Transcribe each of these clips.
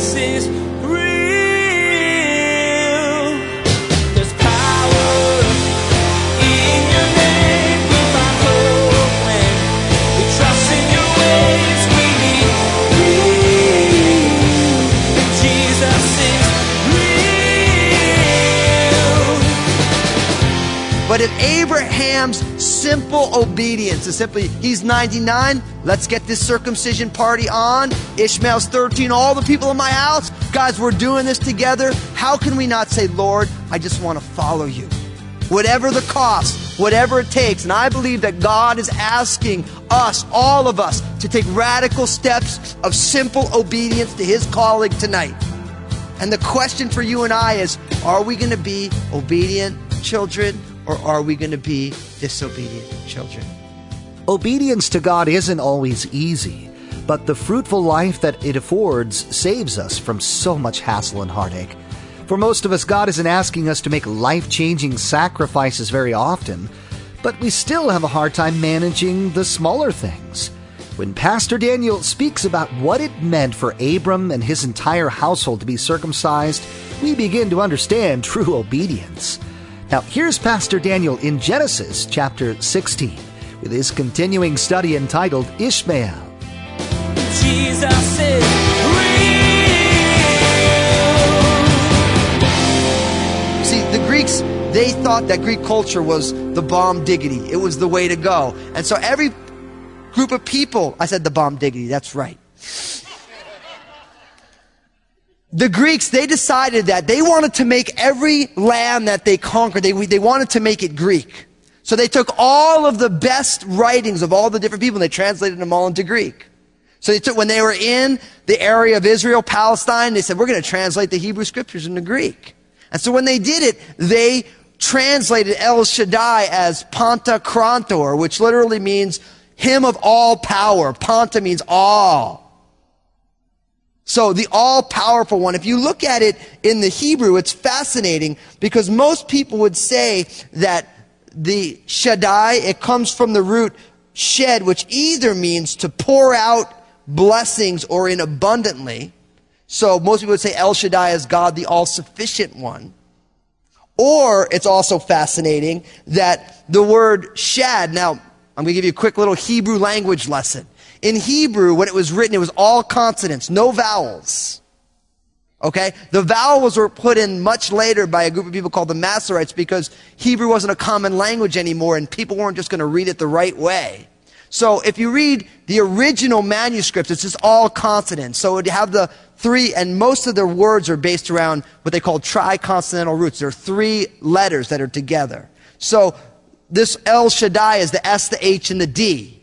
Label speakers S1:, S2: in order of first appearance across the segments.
S1: Jesus
S2: Abraham's simple obedience is simply, he's 99, let's get this circumcision party on. Ishmael's 13, all the people in my house, guys, we're doing this together. How can we not say, Lord, I just want to follow you? Whatever the cost, whatever it takes. And I believe that God is asking us, all of us, to take radical steps of simple obedience to his calling tonight. And the question for you and I is are we going to be obedient children or are we going to be disobedient children?
S3: Obedience to God isn't always easy, but the fruitful life that it affords saves us from so much hassle and heartache. For most of us, God isn't asking us to make life changing sacrifices very often, but we still have a hard time managing the smaller things. When Pastor Daniel speaks about what it meant for Abram and his entire household to be circumcised, we begin to understand true obedience. Now, here's Pastor Daniel in Genesis chapter 16 with his continuing study entitled Ishmael.
S1: Jesus is real.
S2: See, the Greeks, they thought that Greek culture was the bomb diggity. It was the way to go. And so every group of people, I said the bomb diggity, that's right. The Greeks, they decided that they wanted to make every land that they conquered, they, they wanted to make it Greek. So they took all of the best writings of all the different people and they translated them all into Greek. So they took, when they were in the area of Israel, Palestine, they said, we're going to translate the Hebrew scriptures into Greek. And so when they did it, they translated El Shaddai as Panta Krator, which literally means him of all power. Panta means all. So the all powerful one, if you look at it in the Hebrew, it's fascinating because most people would say that the Shaddai, it comes from the root shed, which either means to pour out blessings or in abundantly. So most people would say El Shaddai is God, the all sufficient one. Or it's also fascinating that the word shad, now I'm going to give you a quick little Hebrew language lesson. In Hebrew, when it was written, it was all consonants, no vowels. Okay? The vowels were put in much later by a group of people called the Masoretes because Hebrew wasn't a common language anymore and people weren't just going to read it the right way. So if you read the original manuscripts, it's just all consonants. So it would have the three, and most of their words are based around what they call triconsonantal roots. There are three letters that are together. So this El Shaddai is the S, the H, and the D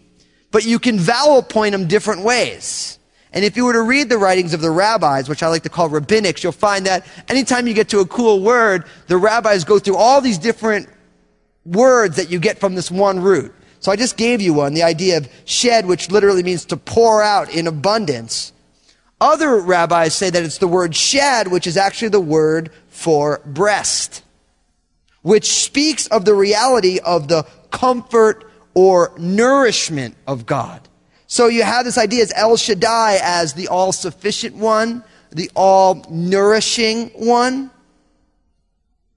S2: but you can vowel point them different ways. And if you were to read the writings of the rabbis, which I like to call rabbinics, you'll find that anytime you get to a cool word, the rabbis go through all these different words that you get from this one root. So I just gave you one, the idea of shed, which literally means to pour out in abundance. Other rabbis say that it's the word shed, which is actually the word for breast, which speaks of the reality of the comfort or nourishment of God. So you have this idea as El Shaddai as the all sufficient one, the all nourishing one.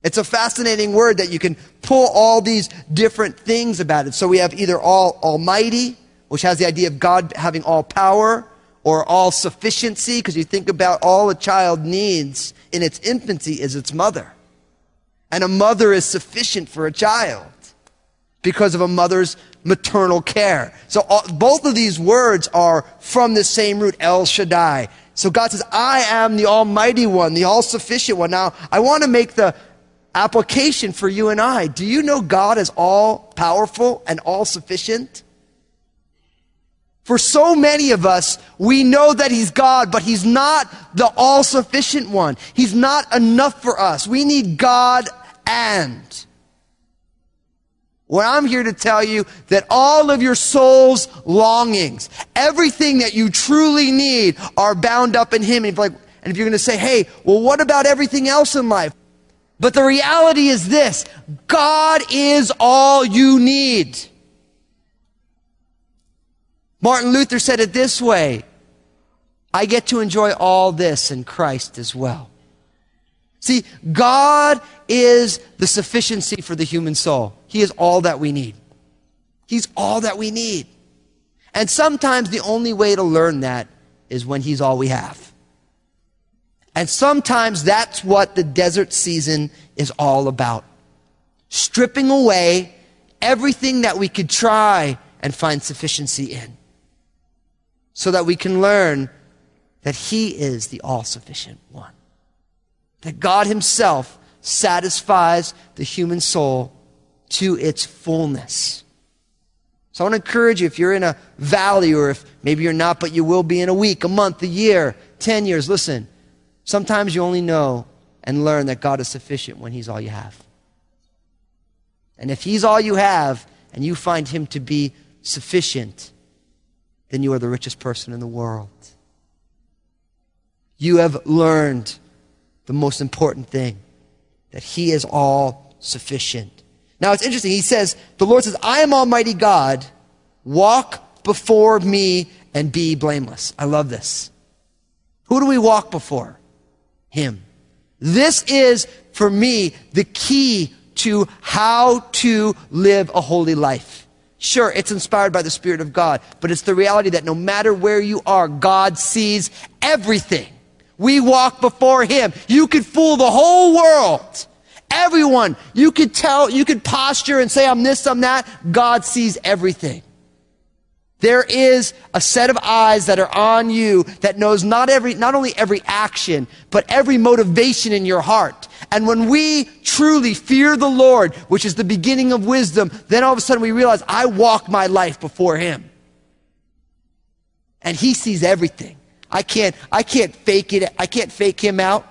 S2: It's a fascinating word that you can pull all these different things about it. So we have either all almighty, which has the idea of God having all power, or all sufficiency, because you think about all a child needs in its infancy is its mother. And a mother is sufficient for a child because of a mother's maternal care. So all, both of these words are from the same root, El Shaddai. So God says, I am the Almighty One, the All Sufficient One. Now, I want to make the application for you and I. Do you know God is all powerful and all sufficient? For so many of us, we know that He's God, but He's not the all sufficient one. He's not enough for us. We need God and. Well, I'm here to tell you that all of your soul's longings, everything that you truly need are bound up in Him. And if, like, and if you're going to say, hey, well, what about everything else in life? But the reality is this God is all you need. Martin Luther said it this way I get to enjoy all this in Christ as well. See, God is the sufficiency for the human soul. He is all that we need. He's all that we need. And sometimes the only way to learn that is when He's all we have. And sometimes that's what the desert season is all about. Stripping away everything that we could try and find sufficiency in. So that we can learn that He is the all sufficient one. That God Himself satisfies the human soul to its fullness. So I want to encourage you if you're in a valley or if maybe you're not, but you will be in a week, a month, a year, 10 years, listen. Sometimes you only know and learn that God is sufficient when He's all you have. And if He's all you have and you find Him to be sufficient, then you are the richest person in the world. You have learned the most important thing that He is all sufficient. Now it's interesting. He says, the Lord says, I am Almighty God. Walk before me and be blameless. I love this. Who do we walk before? Him. This is, for me, the key to how to live a holy life. Sure, it's inspired by the Spirit of God, but it's the reality that no matter where you are, God sees everything. We walk before Him. You could fool the whole world. Everyone. You could tell, you could posture and say, I'm this, I'm that. God sees everything. There is a set of eyes that are on you that knows not every, not only every action, but every motivation in your heart. And when we truly fear the Lord, which is the beginning of wisdom, then all of a sudden we realize I walk my life before Him. And He sees everything. I can't, I can't fake it. I can't fake Him out.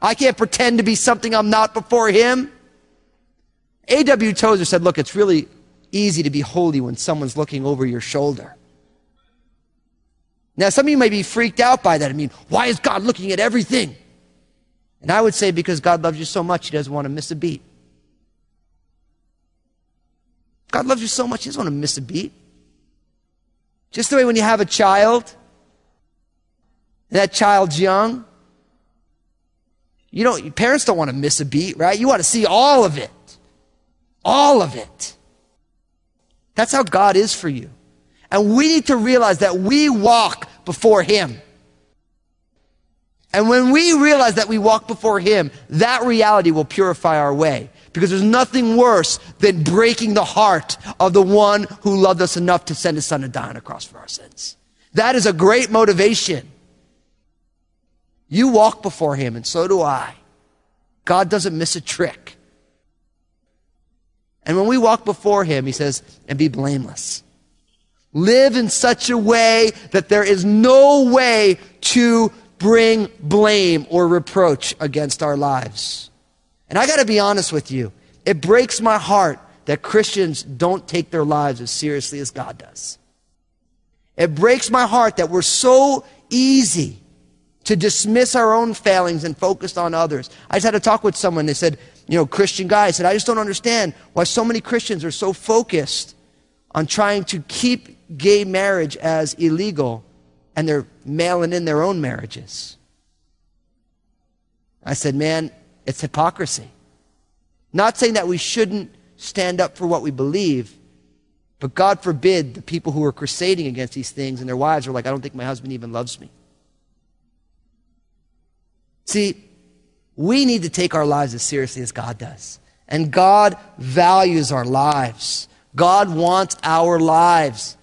S2: I can't pretend to be something I'm not before Him. A.W. Tozer said, look, it's really easy to be holy when someone's looking over your shoulder. Now, some of you may be freaked out by that. I mean, why is God looking at everything? And I would say because God loves you so much, He doesn't want to miss a beat. God loves you so much, He doesn't want to miss a beat. Just the way when you have a child, that child's young, you don't, parents don't want to miss a beat, right? You want to see all of it. All of it. That's how God is for you. And we need to realize that we walk before Him. And when we realize that we walk before Him, that reality will purify our way. Because there's nothing worse than breaking the heart of the one who loved us enough to send His Son to die on a cross for our sins. That is a great motivation. You walk before Him, and so do I. God doesn't miss a trick. And when we walk before Him, He says, and be blameless. Live in such a way that there is no way to bring blame or reproach against our lives. And I gotta be honest with you. It breaks my heart that Christians don't take their lives as seriously as God does. It breaks my heart that we're so easy to dismiss our own failings and focus on others. I just had a talk with someone. They said, you know, Christian guy I said, I just don't understand why so many Christians are so focused on trying to keep gay marriage as illegal and they're mailing in their own marriages. I said, man, it's hypocrisy. Not saying that we shouldn't stand up for what we believe, but God forbid the people who are crusading against these things and their wives are like, I don't think my husband even loves me. See, we need to take our lives as seriously as God does. And God values our lives. God wants our lives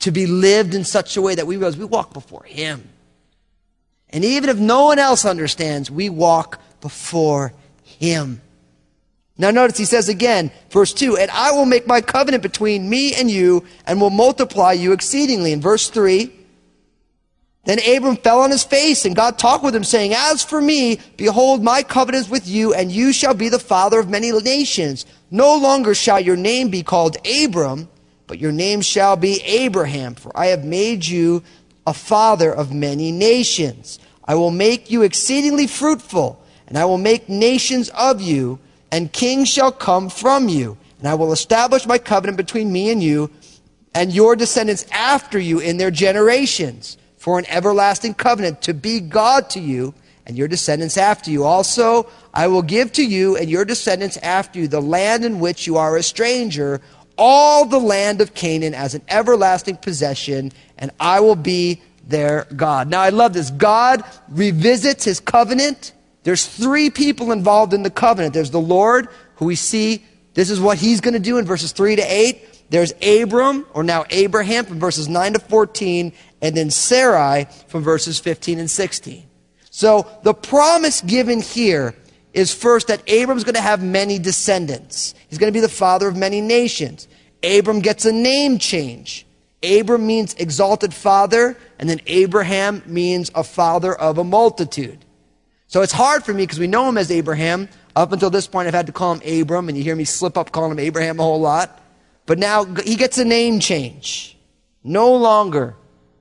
S2: to be lived in such a way that we realize we walk before Him. And even if no one else understands, we walk before Him. Now notice he says again, verse 2, and I will make my covenant between me and you and will multiply you exceedingly. In verse 3, then Abram fell on his face, and God talked with him, saying, As for me, behold, my covenant is with you, and you shall be the father of many nations. No longer shall your name be called Abram, but your name shall be Abraham, for I have made you a father of many nations. I will make you exceedingly fruitful, and I will make nations of you, and kings shall come from you. And I will establish my covenant between me and you, and your descendants after you in their generations for an everlasting covenant to be God to you and your descendants after you. Also, I will give to you and your descendants after you the land in which you are a stranger, all the land of Canaan as an everlasting possession, and I will be their God. Now I love this. God revisits his covenant. There's three people involved in the covenant. There's the Lord, who we see this is what he's going to do in verses 3 to 8. There's Abram, or now Abraham, from verses 9 to 14, and then Sarai from verses 15 and 16. So the promise given here is first that Abram's going to have many descendants. He's going to be the father of many nations. Abram gets a name change. Abram means exalted father, and then Abraham means a father of a multitude. So it's hard for me because we know him as Abraham. Up until this point, I've had to call him Abram, and you hear me slip up calling him Abraham a whole lot. But now he gets a name change. No longer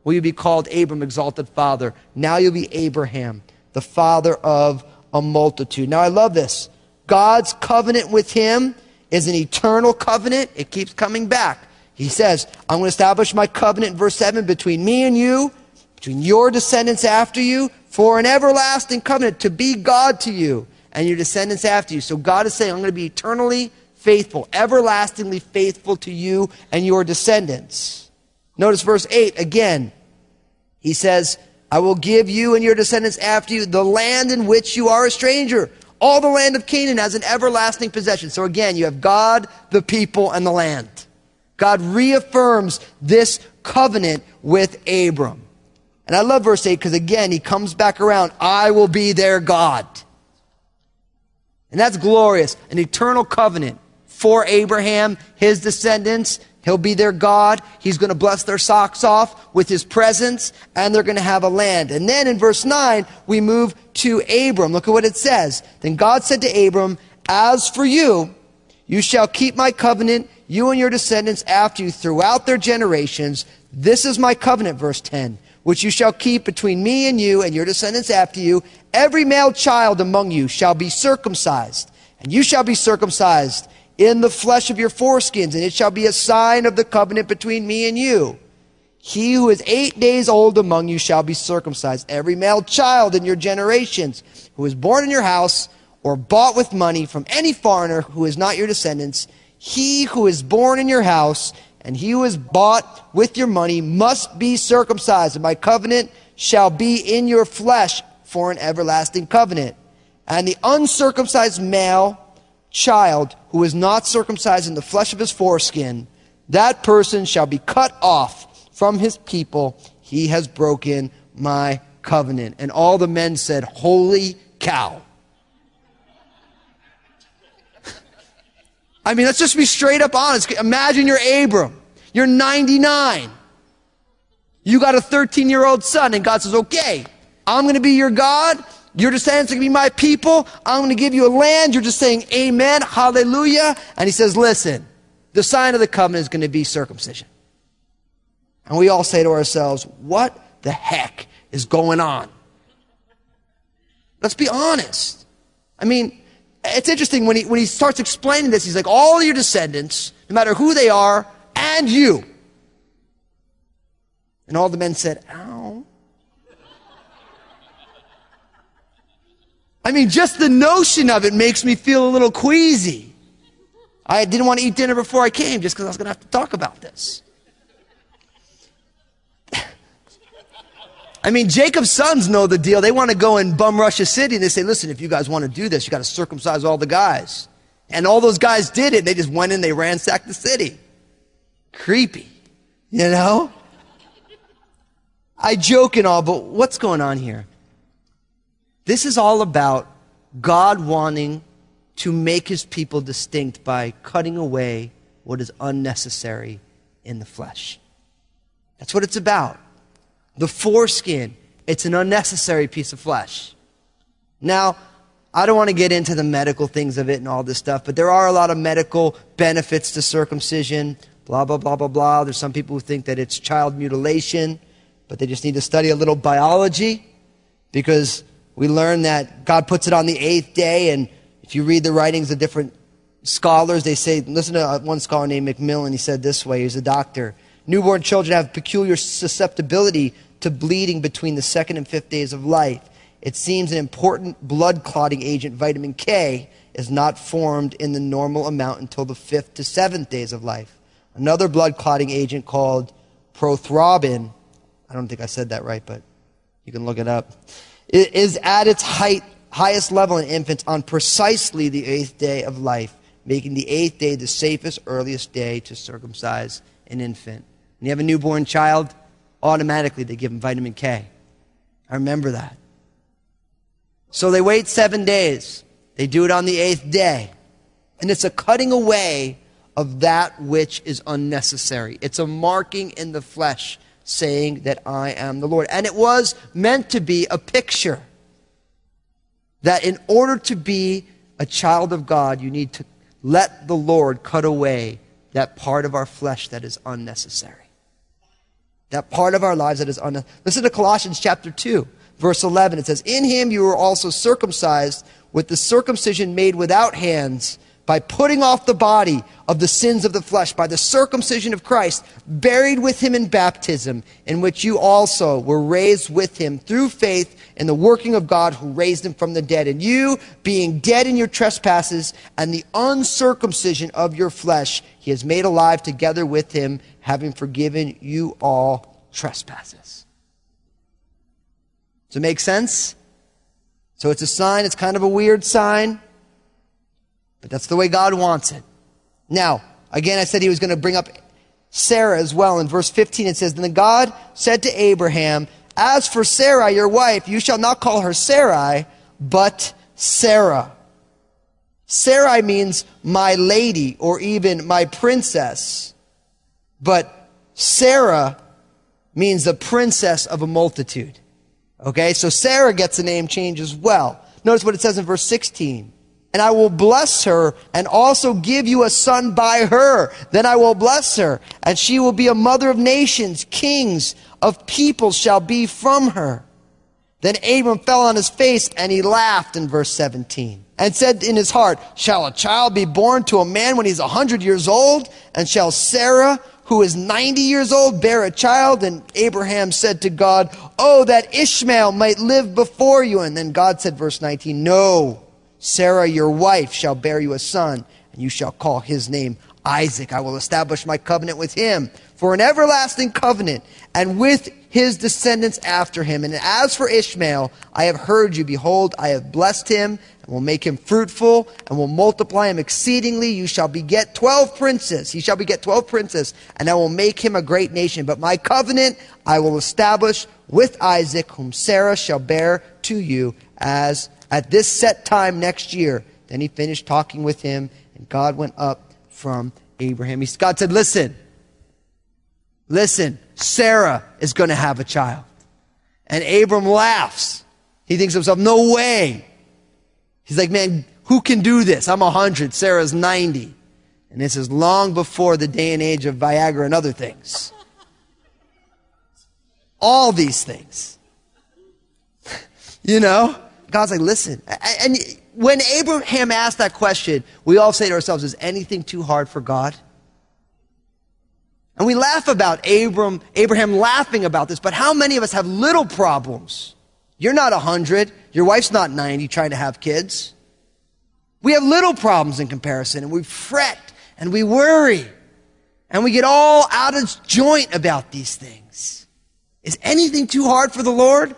S2: will you be called Abram, exalted father. Now you'll be Abraham, the father of a multitude. Now I love this. God's covenant with him is an eternal covenant. It keeps coming back. He says, I'm going to establish my covenant, verse 7, between me and you, between your descendants after you, for an everlasting covenant to be God to you and your descendants after you. So God is saying, I'm going to be eternally faithful, everlastingly faithful to you and your descendants. Notice verse 8 again. He says, I will give you and your descendants after you the land in which you are a stranger. All the land of Canaan as an everlasting possession. So again, you have God, the people, and the land. God reaffirms this covenant with Abram. And I love verse 8 because again, he comes back around. I will be their God. And that's glorious. An eternal covenant for Abraham, his descendants. He'll be their God. He's going to bless their socks off with his presence, and they're going to have a land. And then in verse 9, we move to Abram. Look at what it says. Then God said to Abram, As for you, you shall keep my covenant, you and your descendants after you throughout their generations. This is my covenant, verse 10, which you shall keep between me and you and your descendants after you. Every male child among you shall be circumcised, and you shall be circumcised in the flesh of your foreskins, and it shall be a sign of the covenant between me and you. He who is eight days old among you shall be circumcised. Every male child in your generations who is born in your house or bought with money from any foreigner who is not your descendants, he who is born in your house and he who is bought with your money must be circumcised, and my covenant shall be in your flesh for an everlasting covenant. And the uncircumcised male child who is not circumcised in the flesh of his foreskin, that person shall be cut off from his people. He has broken my covenant. And all the men said, Holy cow. I mean, let's just be straight up honest. Imagine you're Abram. You're 99. You got a 13 year old son, and God says, Okay, I'm going to be your God. Your descendants are going to be my people. I'm going to give you a land. You're just saying amen, hallelujah. And he says, Listen, the sign of the covenant is going to be circumcision. And we all say to ourselves, What the heck is going on? Let's be honest. I mean, it's interesting when he, when he starts explaining this, he's like, all your descendants, no matter who they are, and you. And all the men said, ow. I mean, just the notion of it makes me feel a little queasy. I didn't want to eat dinner before I came just because I was going to have to talk about this. I mean, Jacob's sons know the deal. They want to go and bum rush a city. And they say, listen, if you guys want to do this, you got to circumcise all the guys. And all those guys did it. They just went in, they ransacked the city. Creepy. You know? I joke and all, but what's going on here? This is all about God wanting to make his people distinct by cutting away what is unnecessary in the flesh. That's what it's about. The foreskin, it's an unnecessary piece of flesh. Now, I don't want to get into the medical things of it and all this stuff, but there are a lot of medical benefits to circumcision, blah, blah, blah, blah, blah. There's some people who think that it's child mutilation, but they just need to study a little biology because we learn that God puts it on the eighth day, and if you read the writings of different scholars, they say, listen to uh, one scholar named McMillen, he said this way, he's a doctor. Newborn children have peculiar susceptibility to bleeding between the second and fifth days of life. It seems an important blood clotting agent, vitamin K, is not formed in the normal amount until the fifth to seventh days of life. Another blood clotting agent called prothrombin, I don't think I said that right, but you can look it up, is at its height, highest level in infants on precisely the eighth day of life, making the eighth day the safest, earliest day to circumcise an infant. When you have a newborn child, automatically they give them vitamin K. I remember that. So they wait seven days. They do it on the eighth day. And it's a cutting away of that which is unnecessary. It's a marking in the flesh saying that I am the Lord. And it was meant to be a picture that in order to be a child of God, you need to let the Lord cut away that part of our flesh that is unnecessary. That part of our lives that is unnecessary. Listen to Colossians chapter 2, verse 11. It says, In him you were also circumcised with the circumcision made without hands by putting off the body of the sins of the flesh by the circumcision of Christ, buried with him in baptism, in which you also were raised with him through faith in the working of God who raised him from the dead. And you, being dead in your trespasses and the uncircumcision of your flesh, he has made alive together with him, having forgiven you all trespasses. Does it make sense? So it's a sign, it's kind of a weird sign. But that's the way God wants it. Now, again, I said he was going to bring up Sarah as well. In verse 15, it says, Then God said to Abraham, As for Sarah, your wife, you shall not call her Sarai, but Sarah. Sarai means my lady or even my princess. But Sarah means the princess of a multitude. Okay, so Sarah gets a name change as well. Notice what it says in verse 16 and I will bless her and also give you a son by her. Then I will bless her, and she will be a mother of nations, kings of peoples shall be from her. Then Abram fell on his face and he laughed in verse 17 and said in his heart, Shall a child be born to a man when he's a hundred years old? And shall Sarah, who is 90 years old, bear a child? And Abraham said to God, Oh, that Ishmael might live before you. And then God said, verse 19, No. Sarah, your wife, shall bear you a son, and you shall call his name Isaac. I will establish my covenant with him for an everlasting covenant, and with his descendants after him. And as for Ishmael, I have heard you. Behold, I have blessed him, and will make him fruitful, and will multiply him exceedingly. You shall beget twelve princes. He shall beget twelve princes, and I will make him a great nation. But my covenant I will establish with Isaac, whom Sarah shall bear to you as at this set time next year. Then he finished talking with him, and God went up from Abraham. He, God said, Listen, listen, Sarah is going to have a child. And Abram laughs. He thinks to himself, No way. He's like, Man, who can do this? I'm 100, Sarah's 90. And this is long before the day and age of Viagra and other things. All these things. you know? God's like, listen. And when Abraham asked that question, we all say to ourselves, is anything too hard for God? And we laugh about Abram, Abraham laughing about this, but how many of us have little problems? You're not 100. Your wife's not 90 trying to have kids. We have little problems in comparison and we fret and we worry and we get all out of joint about these things. Is anything too hard for the Lord?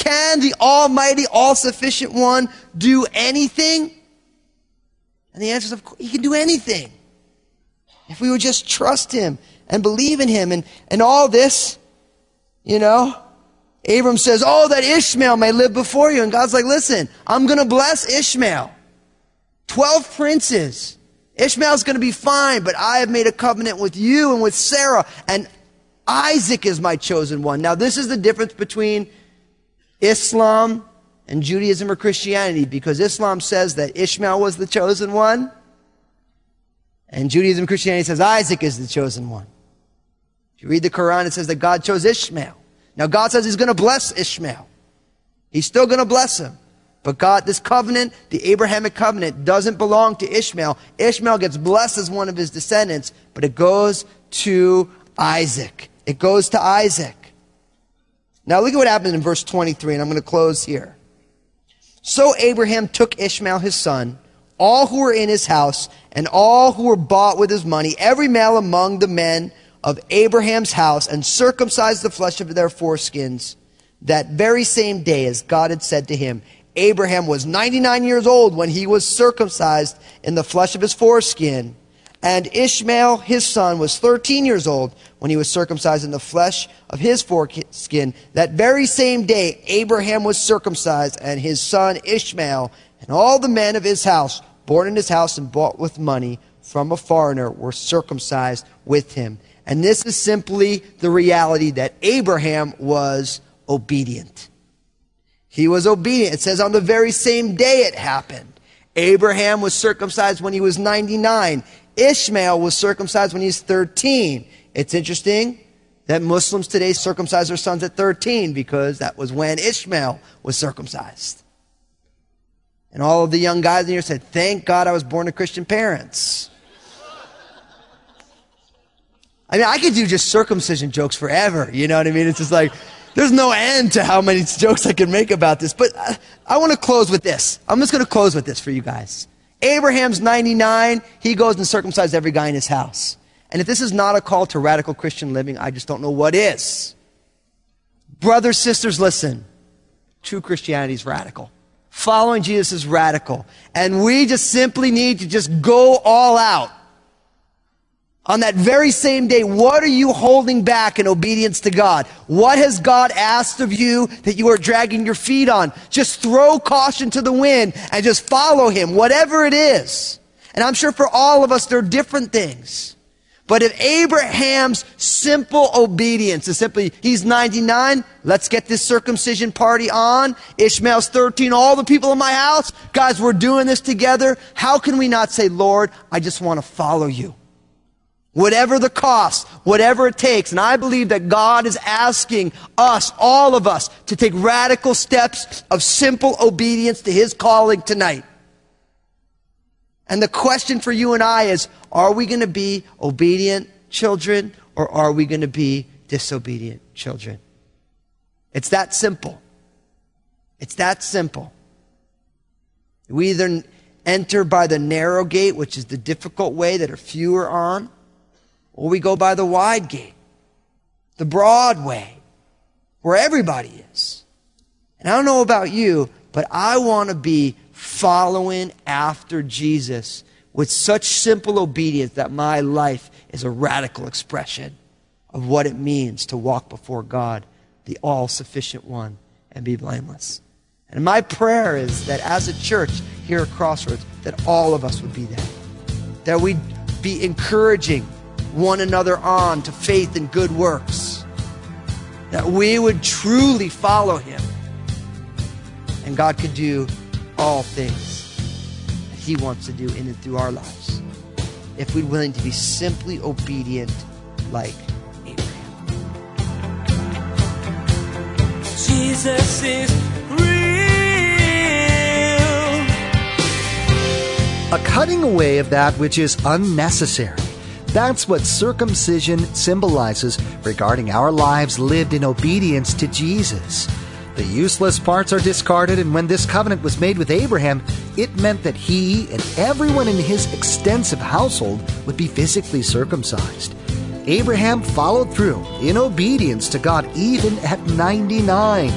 S2: Can the Almighty, all sufficient one do anything? And the answer is, of course, he can do anything. If we would just trust him and believe in him and, and all this, you know, Abram says, Oh, that Ishmael may live before you. And God's like, Listen, I'm going to bless Ishmael. Twelve princes. Ishmael's going to be fine, but I have made a covenant with you and with Sarah, and Isaac is my chosen one. Now, this is the difference between Islam and Judaism or Christianity because Islam says that Ishmael was the chosen one, and Judaism and Christianity says Isaac is the chosen one. If you read the Quran, it says that God chose Ishmael. Now God says he's going to bless Ishmael. He's still going to bless him. But God, this covenant, the Abrahamic covenant, doesn't belong to Ishmael. Ishmael gets blessed as one of his descendants, but it goes to Isaac. It goes to Isaac. Now look at what happened in verse 23, and I'm going to close here. So Abraham took Ishmael his son, all who were in his house, and all who were bought with his money, every male among the men of Abraham's house, and circumcised the flesh of their foreskins that very same day as God had said to him. Abraham was 99 years old when he was circumcised in the flesh of his foreskin. And Ishmael, his son, was 13 years old when he was circumcised in the flesh of his foreskin. That very same day, Abraham was circumcised, and his son Ishmael, and all the men of his house, born in his house and bought with money from a foreigner, were circumcised with him. And this is simply the reality that Abraham was obedient. He was obedient. It says on the very same day it happened. Abraham was circumcised when he was 99. Ishmael was circumcised when he was 13. It's interesting that Muslims today circumcise their sons at 13 because that was when Ishmael was circumcised. And all of the young guys in here said, Thank God I was born to Christian parents. I mean, I could do just circumcision jokes forever. You know what I mean? It's just like, there's no end to how many jokes I can make about this. But I, I want to close with this. I'm just going to close with this for you guys. Abraham's 99. He goes and circumcises every guy in his house. And if this is not a call to radical Christian living, I just don't know what is. Brothers, sisters, listen. True Christianity is radical. Following Jesus is radical. And we just simply need to just go all out. On that very same day, what are you holding back in obedience to God? What has God asked of you that you are dragging your feet on? Just throw caution to the wind and just follow Him, whatever it is. And I'm sure for all of us, there are different things. But if Abraham's simple obedience is simply, he's 99, let's get this circumcision party on. Ishmael's 13, all the people in my house, guys, we're doing this together. How can we not say, Lord, I just want to follow you? Whatever the cost, whatever it takes. And I believe that God is asking us, all of us, to take radical steps of simple obedience to His calling tonight. And the question for you and I is, are we going to be obedient children or are we going to be disobedient children? It's that simple. It's that simple. We either enter by the narrow gate, which is the difficult way that are fewer on, or we go by the wide gate, the broad way, where everybody is. And I don't know about you, but I want to be following after Jesus with such simple obedience that my life is a radical expression of what it means to walk before God, the all sufficient one, and be blameless. And my prayer is that as a church here at Crossroads, that all of us would be that. That we'd be encouraging one another on to faith and good works. That we would truly follow him. And God could do all things that he wants to do in and through our lives. If we're willing to be simply obedient like Abraham.
S1: Jesus is real.
S3: A cutting away of that which is unnecessary. That's what circumcision symbolizes regarding our lives lived in obedience to Jesus. The useless parts are discarded, and when this covenant was made with Abraham, it meant that he and everyone in his extensive household would be physically circumcised. Abraham followed through in obedience to God even at 99.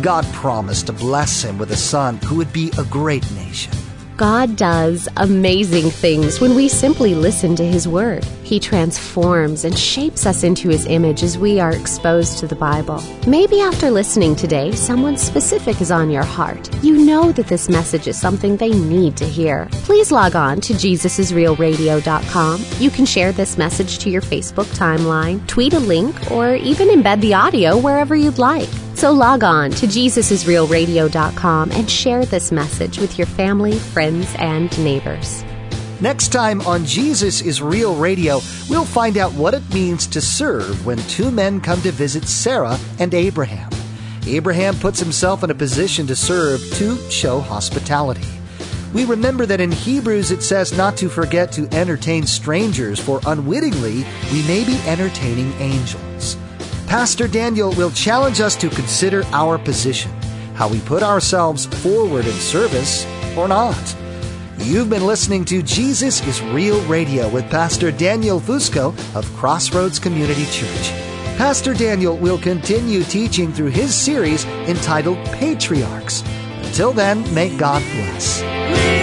S3: God promised to bless him with a son who would be a great nation.
S4: God does amazing things when we simply listen to His Word. He transforms and shapes us into His image as we are exposed to the Bible. Maybe after listening today, someone specific is on your heart. You know that this message is something they need to hear. Please log on to JesusIsRealRadio.com. You can share this message to your Facebook timeline, tweet a link, or even embed the audio wherever you'd like. So log on to JesusIsRealRadio.com and share this message with your family, friends, and neighbors.
S3: Next time on Jesus is Real Radio, we'll find out what it means to serve when two men come to visit Sarah and Abraham. Abraham puts himself in a position to serve to show hospitality. We remember that in Hebrews it says not to forget to entertain strangers, for unwittingly we may be entertaining angels. Pastor Daniel will challenge us to consider our position, how we put ourselves forward in service or not. You've been listening to Jesus is Real Radio with Pastor Daniel Fusco of Crossroads Community Church. Pastor Daniel will continue teaching through his series entitled Patriarchs. Until then, may God bless.